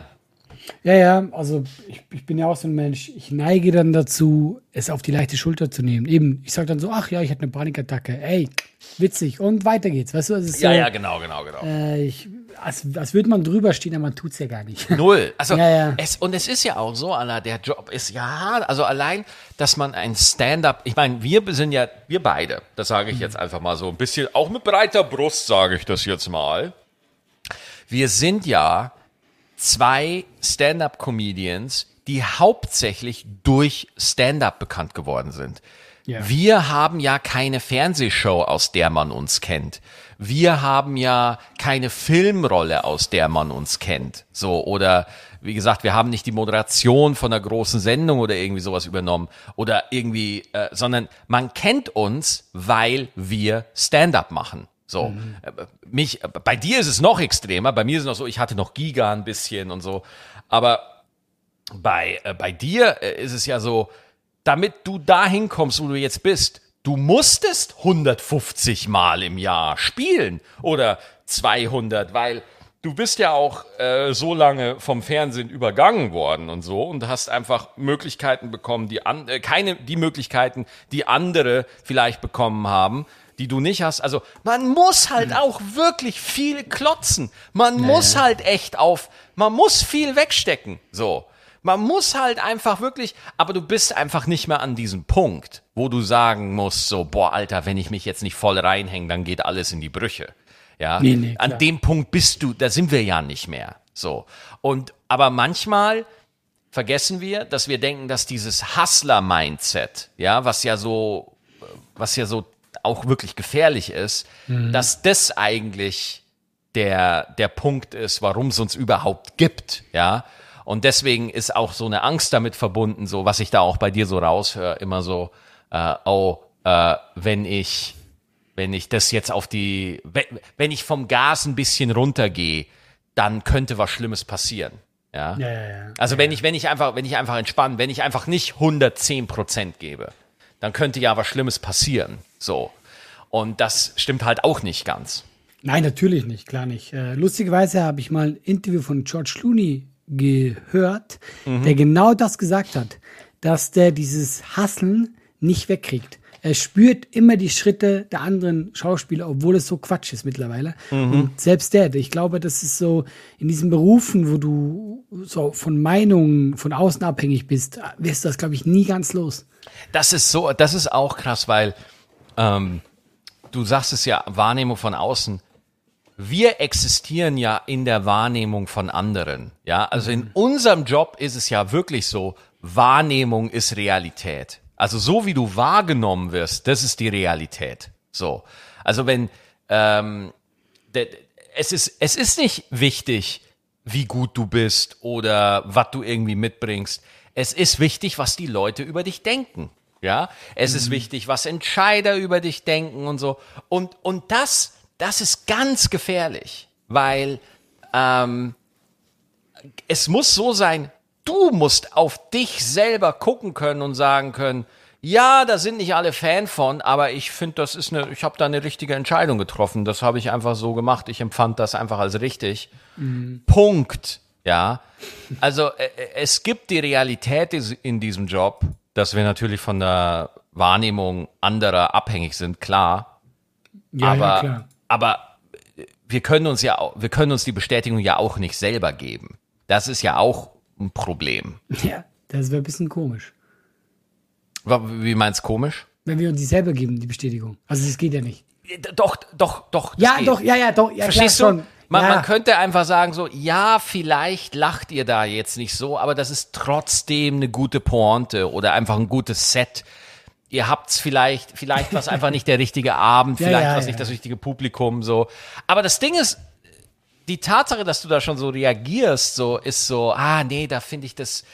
Ja, ja, also ich, ich bin ja auch so ein Mensch, ich neige dann dazu, es auf die leichte Schulter zu nehmen. Eben, ich sage dann so, ach ja, ich hatte eine Panikattacke, ey, witzig und weiter geht's, weißt du? Es ist ja, so, ja, genau, genau, genau. Äh, ich, als, als würde man drüber stehen, aber man tut's ja gar nicht. [LAUGHS] Null. Also, Ja, ja. Es, und es ist ja auch so, Anna, der Job ist ja, also allein, dass man ein Stand-up, ich meine, wir sind ja, wir beide, das sage ich jetzt einfach mal so ein bisschen, auch mit breiter Brust sage ich das jetzt mal. Wir sind ja zwei Stand-up-Comedians, die hauptsächlich durch Stand-up bekannt geworden sind. Ja. Wir haben ja keine Fernsehshow, aus der man uns kennt. Wir haben ja keine Filmrolle, aus der man uns kennt. So, oder wie gesagt, wir haben nicht die Moderation von einer großen Sendung oder irgendwie sowas übernommen. Oder irgendwie, äh, sondern man kennt uns, weil wir Stand-up machen. So, äh, mich, äh, bei dir ist es noch extremer. Bei mir ist es noch so, ich hatte noch Giga ein bisschen und so. Aber bei, äh, bei dir äh, ist es ja so, damit du dahin kommst, wo du jetzt bist, du musstest 150 Mal im Jahr spielen oder 200, weil du bist ja auch äh, so lange vom Fernsehen übergangen worden und so und hast einfach Möglichkeiten bekommen, die an, äh, keine die Möglichkeiten, die andere vielleicht bekommen haben, die du nicht hast. Also man muss halt auch wirklich viel klotzen. Man muss halt echt auf, man muss viel wegstecken. So. Man muss halt einfach wirklich, aber du bist einfach nicht mehr an diesem Punkt, wo du sagen musst, so, boah, Alter, wenn ich mich jetzt nicht voll reinhänge, dann geht alles in die Brüche. Ja, Nee, nee, an dem Punkt bist du, da sind wir ja nicht mehr. So. Und, aber manchmal vergessen wir, dass wir denken, dass dieses Hustler-Mindset, ja, was ja so, was ja so auch wirklich gefährlich ist, dass das eigentlich der, der Punkt ist, warum es uns überhaupt gibt, ja. Und deswegen ist auch so eine Angst damit verbunden, so was ich da auch bei dir so raushöre, immer so, äh, oh, äh, wenn ich, wenn ich das jetzt auf die, wenn, wenn ich vom Gas ein bisschen runtergehe, dann könnte was Schlimmes passieren. Ja. Ja, ja, ja. Also wenn ich, wenn ich einfach, wenn ich einfach entspanne, wenn ich einfach nicht 110 Prozent gebe, dann könnte ja was Schlimmes passieren. So. Und das stimmt halt auch nicht ganz. Nein, natürlich nicht, klar nicht. Äh, lustigerweise habe ich mal ein Interview von George Clooney gehört, der genau das gesagt hat, dass der dieses Hasseln nicht wegkriegt. Er spürt immer die Schritte der anderen Schauspieler, obwohl es so Quatsch ist mittlerweile. Und selbst der, ich glaube, das ist so in diesen Berufen, wo du so von Meinungen von außen abhängig bist, wirst du das, glaube ich, nie ganz los. Das ist so, das ist auch krass, weil ähm, du sagst es ja, Wahrnehmung von außen. Wir existieren ja in der Wahrnehmung von anderen. Ja, also in unserem Job ist es ja wirklich so, Wahrnehmung ist Realität. Also so wie du wahrgenommen wirst, das ist die Realität. So. Also wenn, ähm, es ist, es ist nicht wichtig, wie gut du bist oder was du irgendwie mitbringst. Es ist wichtig, was die Leute über dich denken. Ja, es ist wichtig, was Entscheider über dich denken und so. Und, und das, das ist ganz gefährlich, weil ähm, es muss so sein, du musst auf dich selber gucken können und sagen können, ja, da sind nicht alle Fan von, aber ich finde, das ist eine, ich habe da eine richtige Entscheidung getroffen. Das habe ich einfach so gemacht. Ich empfand das einfach als richtig. Punkt. Ja. Also äh, äh, es gibt die Realität in diesem Job, dass wir natürlich von der Wahrnehmung anderer abhängig sind, klar. Ja, ja, aber, klar. aber wir können uns ja, auch- wir können uns die Bestätigung ja auch nicht selber geben. Das ist ja auch ein Problem. Ja, das wäre ein bisschen komisch. Wie meinst komisch? Wenn wir uns die selber geben, die Bestätigung. Also das geht ja nicht. Doch, doch, doch. Ja, geht. doch, ja, ja, doch. Ja, Verstehst klar, du? schon. Man, ja. man könnte einfach sagen so, ja, vielleicht lacht ihr da jetzt nicht so, aber das ist trotzdem eine gute Pointe oder einfach ein gutes Set. Ihr habt's vielleicht, vielleicht war es einfach nicht der [LAUGHS] richtige Abend, Ja, vielleicht ja, war es ja. nicht das richtige Publikum, so. Aber das Ding ist, die Tatsache, dass du da schon so reagierst, so, ist so, ah, nee, da finde ich das,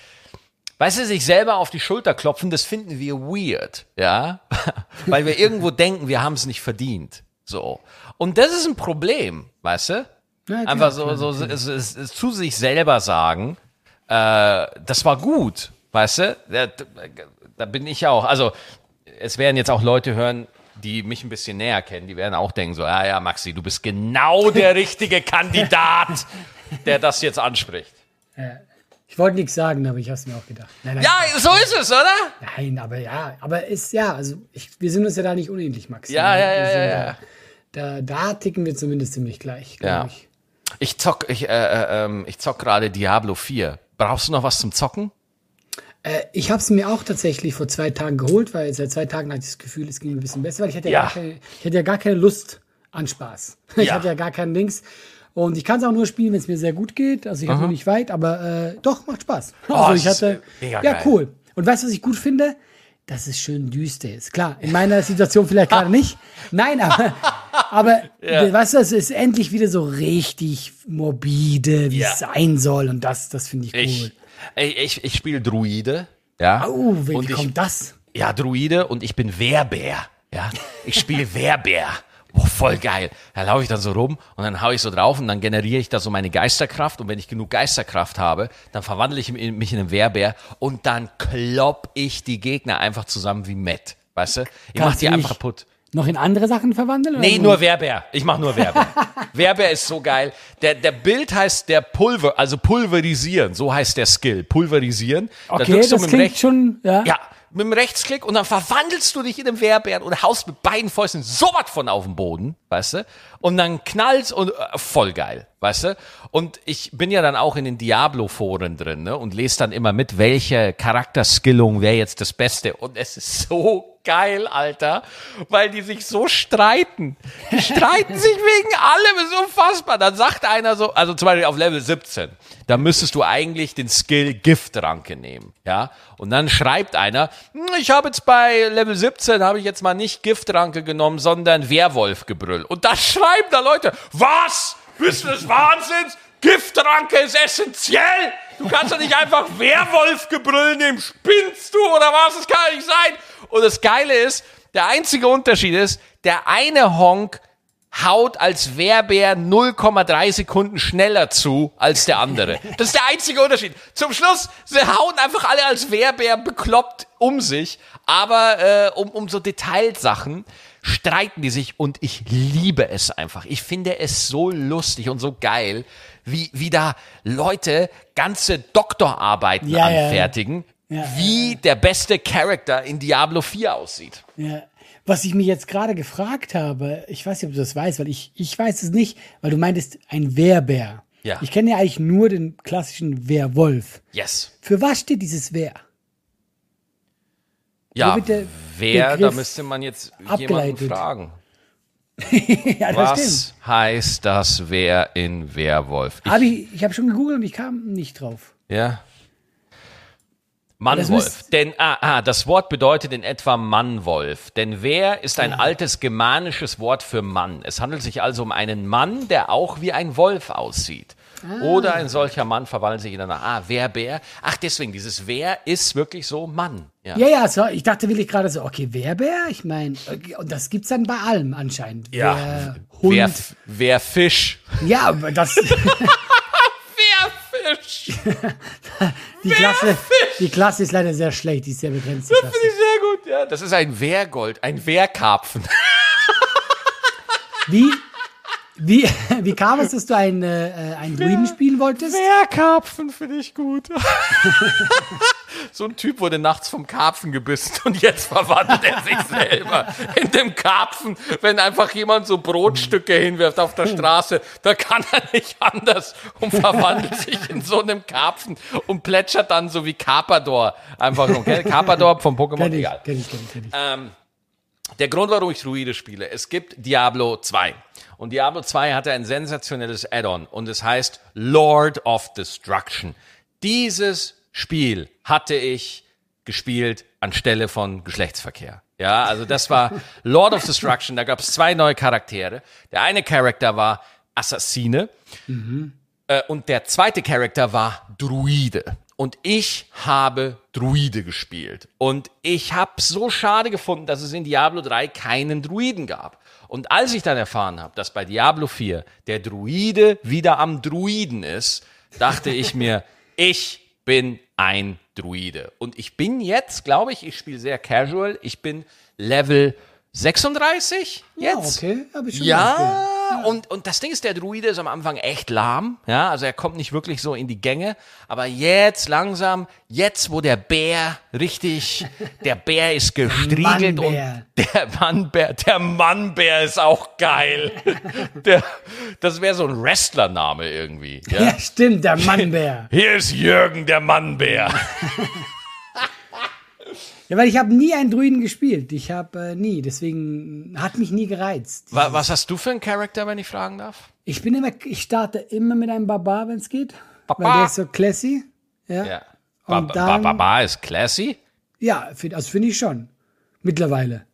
weißt du, sich selber auf die Schulter klopfen, das finden wir weird, ja, [LAUGHS] weil wir irgendwo denken, wir haben es nicht verdient, so. Und das ist ein Problem, weißt du? Ja, klar, Einfach so, klar, so es, es, es zu sich selber sagen, äh, das war gut, weißt du? Da, da bin ich auch. Also es werden jetzt auch Leute hören, die mich ein bisschen näher kennen, die werden auch denken so, ja, ja, Maxi, du bist genau der [LAUGHS] richtige Kandidat, der das jetzt anspricht. Ich wollte nichts sagen, aber ich habe es mir auch gedacht. Nein, nein, Ja, so ist es, oder? nein, aber ja, aber ist ja, also ich, wir sind uns ja da nicht unähnlich, Max. Ja, ja, Wir ja, ja, da- ja. Da, da ticken wir zumindest ziemlich gleich, glaube Ja. ich. Ich zock, ich, äh, äh, ähm, ich zock gerade Diablo 4. Brauchst du noch was zum Zocken? Äh, ich habe es mir auch tatsächlich vor zwei Tagen geholt, weil seit zwei Tagen hatte ich das Gefühl, es ging ein bisschen besser, weil ich hatte ja, Ja. Gar, keine, ich hatte ja gar keine Lust an Spaß. [LAUGHS] Ich Ja. hatte ja gar keinen Links. Und ich kann es auch nur spielen, wenn es mir sehr gut geht. Also ich habe noch nicht weit, aber äh, doch, macht Spaß. Also es ich hatte. ja, geil. cool. Und weißt du, was ich gut finde? Dass es schön düster ist. Klar, in meiner Situation vielleicht gerade nicht. Nein, aber, aber [LAUGHS] weißt du, es ist endlich wieder so richtig morbide, wie Ja. es sein soll. Und das, das finde ich cool. Ich, ich, ich, ich spiele Druide. Ja. oh, wie und ich, kommt das? Ja, Druide und ich bin Wehrbär. Ja, ich spiele [LAUGHS] Wehrbär. Boah, voll geil. Da laufe ich dann so rum und dann hau ich so drauf und dann generiere ich da so meine Geisterkraft und wenn ich genug Geisterkraft habe, dann verwandle ich mich in einen Wehrbär und dann klopp ich die Gegner einfach zusammen wie Matt. Weißt du? Ich mach Kannst die du einfach kaputt. Noch in andere Sachen verwandeln? Nee, nur Wehrbär. Ich mach nur Wehrbär. [LAUGHS] Wehrbär ist so geil. Der, der Bild heißt der Pulver, also pulverisieren. So heißt der Skill. Pulverisieren. Da Okay, du das klingt schon, ja. ja, mit dem Rechtsklick und dann verwandelst du dich in den Wehrbären und haust mit beiden Fäusten so was von auf den Boden, weißt du? Und dann knallst und äh, voll geil, weißt du? Und ich bin ja dann auch in den Diablo-Foren drin, ne? Und lese dann immer mit, welche Charakterskillung wäre jetzt das Beste. Und es ist so geil, Alter, weil die sich so streiten. Die streiten sich wegen allem, ist unfassbar. Dann sagt einer so, also zum Beispiel auf Level 17, da müsstest du eigentlich den Skill Giftranke nehmen, ja? Und dann schreibt einer, "Hm, ich habe jetzt bei Level 17 habe ich jetzt mal nicht Giftranke genommen, sondern Werwolfgebrüll. Und da schreiben da Leute, was? Bist du des Wahnsinns? Giftranke ist essentiell. Du kannst doch nicht einfach Werwolfgebrüll nehmen. Spinnst du oder was? Das kann nicht sein. Und das Geile ist, der einzige Unterschied ist, der eine Honk haut als Wehrbär 0,3 Sekunden schneller zu als der andere. Das ist der einzige Unterschied. Zum Schluss, sie hauen einfach alle als Wehrbär bekloppt um sich, aber äh, um, um so Detailsachen streiten die sich und ich liebe es einfach. Ich finde es so lustig und so geil, wie, wie da Leute ganze Doktorarbeiten Ja, ja. anfertigen, Ja, wie der beste Charakter in Diablo 4 aussieht. Ja. Was ich mir jetzt gerade gefragt habe, ich weiß nicht, ob du das weißt, weil ich, ich weiß es nicht, weil du meintest ein Wehrbär. Ja. Ich kenne ja eigentlich nur den klassischen Werwolf. Yes. Für was steht dieses Wehr? Ja, der wer, da Begriff müsste man jetzt jemanden abgeleitet? [LAUGHS] fragen. ja, das Was stimmt. heißt das Wer in Werwolf? Ich, Hab ich ich habe schon gegoogelt und ich kam nicht drauf. ja. Mannwolf. Denn ah, ah, das Wort bedeutet in etwa Mannwolf. Denn wer ist ein altes germanisches Wort für Mann. Es handelt sich also um einen Mann, der auch wie ein Wolf aussieht. Oder ein solcher Mann verwandelt sich in einer, ah, wer, Bär. Ach, deswegen, dieses Wer ist wirklich so Mann. Ja. Ja, ja, so, ich dachte wirklich gerade so, okay, Wehrbär, ich meine, okay, und das gibt's dann bei allem anscheinend. Ja. Wer, Hund. Wer, wer Fisch. ja, das, [LAUGHS] [LAUGHS] Wer Fisch. die Klasse, die Klasse ist leider sehr schlecht, die ist sehr begrenzt. Klasse. Finde ich sehr gut, ja. Das ist ein Wehrgold, ein Wehrkarpfen. Wie, Wie, wie kam es, dass du ein, äh, ein Druiden spielen wolltest? Wehrkarpfen finde ich gut. [LAUGHS] so ein Typ wurde nachts vom Karpfen gebissen und jetzt verwandelt er sich [LAUGHS] selber in dem Karpfen. Wenn einfach jemand so Brotstücke hinwirft auf der Straße, da kann er nicht anders und verwandelt sich in so einem Karpfen und plätschert dann so wie Carpador. Einfach nur. Carpador vom Pokémon, ich, egal. kenn ich, kenn ich, kenn ich. Ähm, der Grund, warum ich Druide spiele, es gibt Diablo 2. Und Diablo 2 hatte ein sensationelles Add-on und es heißt Lord of Destruction. Dieses Spiel hatte ich gespielt anstelle von Geschlechtsverkehr. Ja, also das war [LAUGHS] Lord of Destruction. Da gab es zwei neue Charaktere. Der eine Charakter war Assassine äh, und der zweite Charakter war Druide. Und ich habe Druide gespielt. Und ich habe so schade gefunden, dass es in Diablo 3 keinen Druiden gab. Und als ich dann erfahren habe, dass bei Diablo 4 der Druide wieder am Druiden ist, dachte ich mir, [LAUGHS] ich bin ein Druide. Und ich bin jetzt, glaube ich, ich spiele sehr casual, ich bin Level 36 jetzt. Ja, okay. Hab ich schon gedacht, Ja, und, und das Ding ist, der Druide ist am Anfang echt lahm. Ja, also er kommt nicht wirklich so in die Gänge. Aber jetzt langsam, jetzt wo der Bär richtig, der Bär ist gestriegelt und der Mannbär, der Mannbär ist auch geil. Der, das wäre so ein Wrestlername irgendwie. Ja? Ja, stimmt, der Mannbär. Hier ist Jürgen, der Mannbär. Ja, weil ich habe nie einen Druiden gespielt. Ich habe äh, nie, deswegen hat mich nie gereizt. Wa- Was hast du für einen Charakter, wenn ich fragen darf? Ich bin immer, ich starte immer mit einem Barbar, wenn es geht. Barbar. Weil der ist so classy. Ja. Ja. Ba Und ba dann- Baba ist classy. Ja, find, also finde ich schon. Mittlerweile.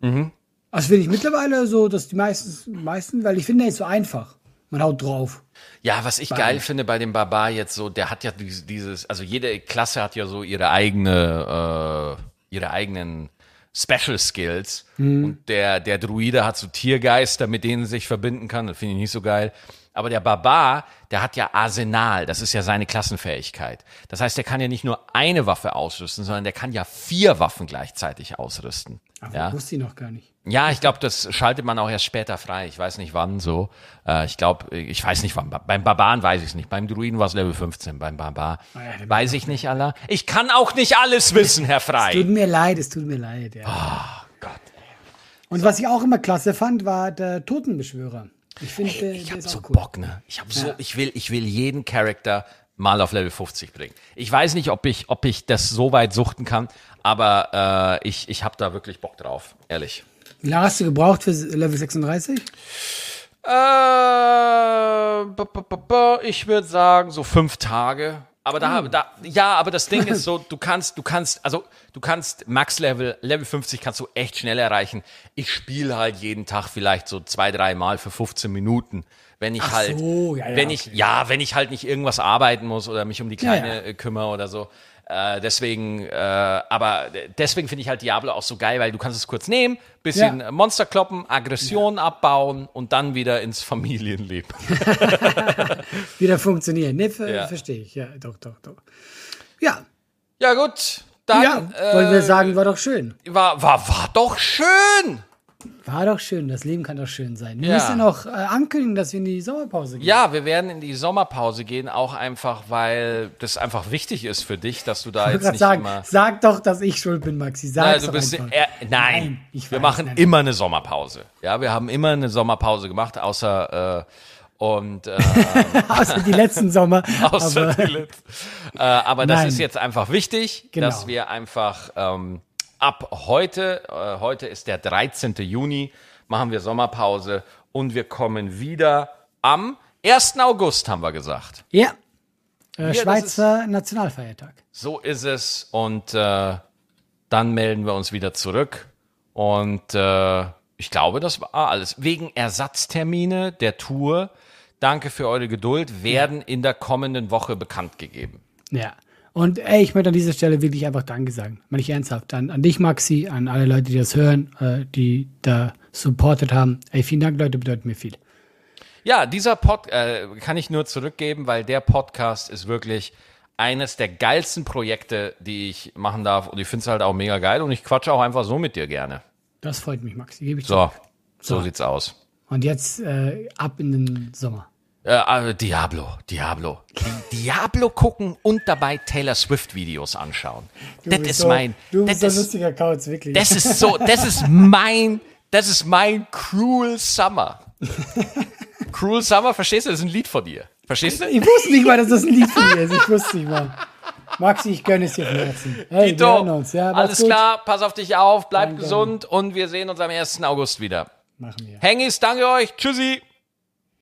Mhm. Also finde ich mittlerweile so, dass die meisten, meisten, weil ich finde, der ist so einfach. Man haut drauf. Ja, was ich geil finde bei dem Barbar jetzt so, der hat ja dieses, dieses also jede Klasse hat ja so ihre eigene, äh, ihre eigenen Special Skills. Und der, der Druide hat so Tiergeister, mit denen er sich verbinden kann. Das finde ich nicht so geil. Aber der Barbar, der hat ja Arsenal. Das ist ja seine Klassenfähigkeit. Das heißt, der kann ja nicht nur eine Waffe ausrüsten, sondern der kann ja vier Waffen gleichzeitig ausrüsten. Aber Ja. wusste ich noch gar nicht. Ja, ich glaube, das schaltet man auch erst später frei. Ich weiß nicht wann so. Äh, ich glaube, ich weiß nicht wann. Beim Barbaren weiß ich es nicht. Beim Druiden war es Level 15. Beim Barbar Ah ja, weiß ich nicht, Allah. Ich kann auch nicht alles wissen, Herr Tut Frei. mir leid, es tut mir leid, ja. Oh Gott. Und was ich auch immer klasse fand, war der Totenbeschwörer. Ich finde, der, Ich habe so cool. Bock, ne? Ich habe so, ich will, ich will jeden Charakter mal auf Level 50 bringen. Ich weiß nicht, ob ich, ob ich das so weit suchten kann, aber äh, ich, ich habe da wirklich Bock drauf, ehrlich. Wie lange hast du gebraucht für Level 36? Äh, ich würde sagen so fünf Tage. Aber da, da, ja, aber das Ding ist so, du kannst, du kannst, also du kannst Max Level, Level 50 kannst du echt schnell erreichen. Ich spiele halt jeden Tag vielleicht so zwei, drei Mal für 15 Minuten. Wenn ich Ach halt, so, ja, ja, wenn ich, okay. ja, wenn ich halt nicht irgendwas arbeiten muss oder mich um die Kleine Ja, ja. äh, kümmere oder so. Äh, deswegen, äh, aber deswegen finde ich halt Diablo auch so geil, weil du kannst es kurz nehmen, bisschen Ja. Monster kloppen, Aggression abbauen und dann wieder ins Familienleben. [LAUGHS] Wieder funktionieren. Ne, ver Ja. verstehe ich. Ja, doch, doch, doch. Ja, Ja gut, dann ja, wollen wir äh, sagen, war doch schön. war, war, war doch schön. War doch schön. Das Leben kann doch schön sein. Wir Ja. müssen noch äh, ankündigen, dass wir in die Sommerpause gehen. Ja, wir werden in die Sommerpause gehen, auch einfach, weil das einfach wichtig ist für dich, dass du da Ich jetzt nicht sagen, immer. sag doch, dass ich schuld bin, Maxi. Sag Nein, du bist, äh, nein, Nein, wir weiß, machen nein. immer eine Sommerpause. Ja, wir haben immer eine Sommerpause gemacht, außer äh, und äh, [LAUGHS] Außer die letzten Sommer. [LAUGHS] außer aber, die Lips. Äh, aber das Nein. ist jetzt einfach wichtig, Genau. dass wir einfach ähm, ab heute, äh, heute ist der 13. Juni, machen wir Sommerpause und wir kommen wieder am 1. August, haben wir gesagt. ja. Äh, das Schweizer Nationalfeiertag. So ist es und äh, dann melden wir uns wieder zurück und äh, ich glaube, das war alles. Wegen Ersatztermine der Tour, danke für eure Geduld, werden in der kommenden Woche bekannt gegeben. Ja. Und ey, ich möchte an dieser Stelle wirklich einfach Danke sagen. Meine ich ernsthaft. An, an dich, Maxi, an alle Leute, die das hören, äh, die da supportet haben. Ey, vielen Dank, Leute, bedeutet mir viel. Ja, dieser Pod äh, kann ich nur zurückgeben, weil der Podcast ist wirklich eines der geilsten Projekte, die ich machen darf. Und ich finde es halt auch mega geil und ich quatsche auch einfach so mit dir gerne. Das freut mich, Maxi. Gebe ich So, zurück. so So. sieht's aus. Und jetzt äh, ab in den Sommer. Äh, Diablo, Diablo. Diablo gucken und dabei Taylor Swift Videos anschauen. Das ist so, mein. Du das bist so ein ist, lustiger Kauz, wirklich. das ist so, [LAUGHS] das ist mein, das ist mein Cruel Summer. [LAUGHS] Cruel Summer, verstehst du? Das ist ein Lied von dir. Verstehst du? ich wusste nicht mal, dass das ein Lied von dir ist. Ich wusste nicht mal. Maxi, ich gönne es dir von Herzen. Hey, wir hören Tito, uns. Ja, alles gut. klar, pass auf dich auf, bleib Danke. gesund und wir sehen uns am 1. August wieder. Machen wir. Hengis, danke euch, tschüssi.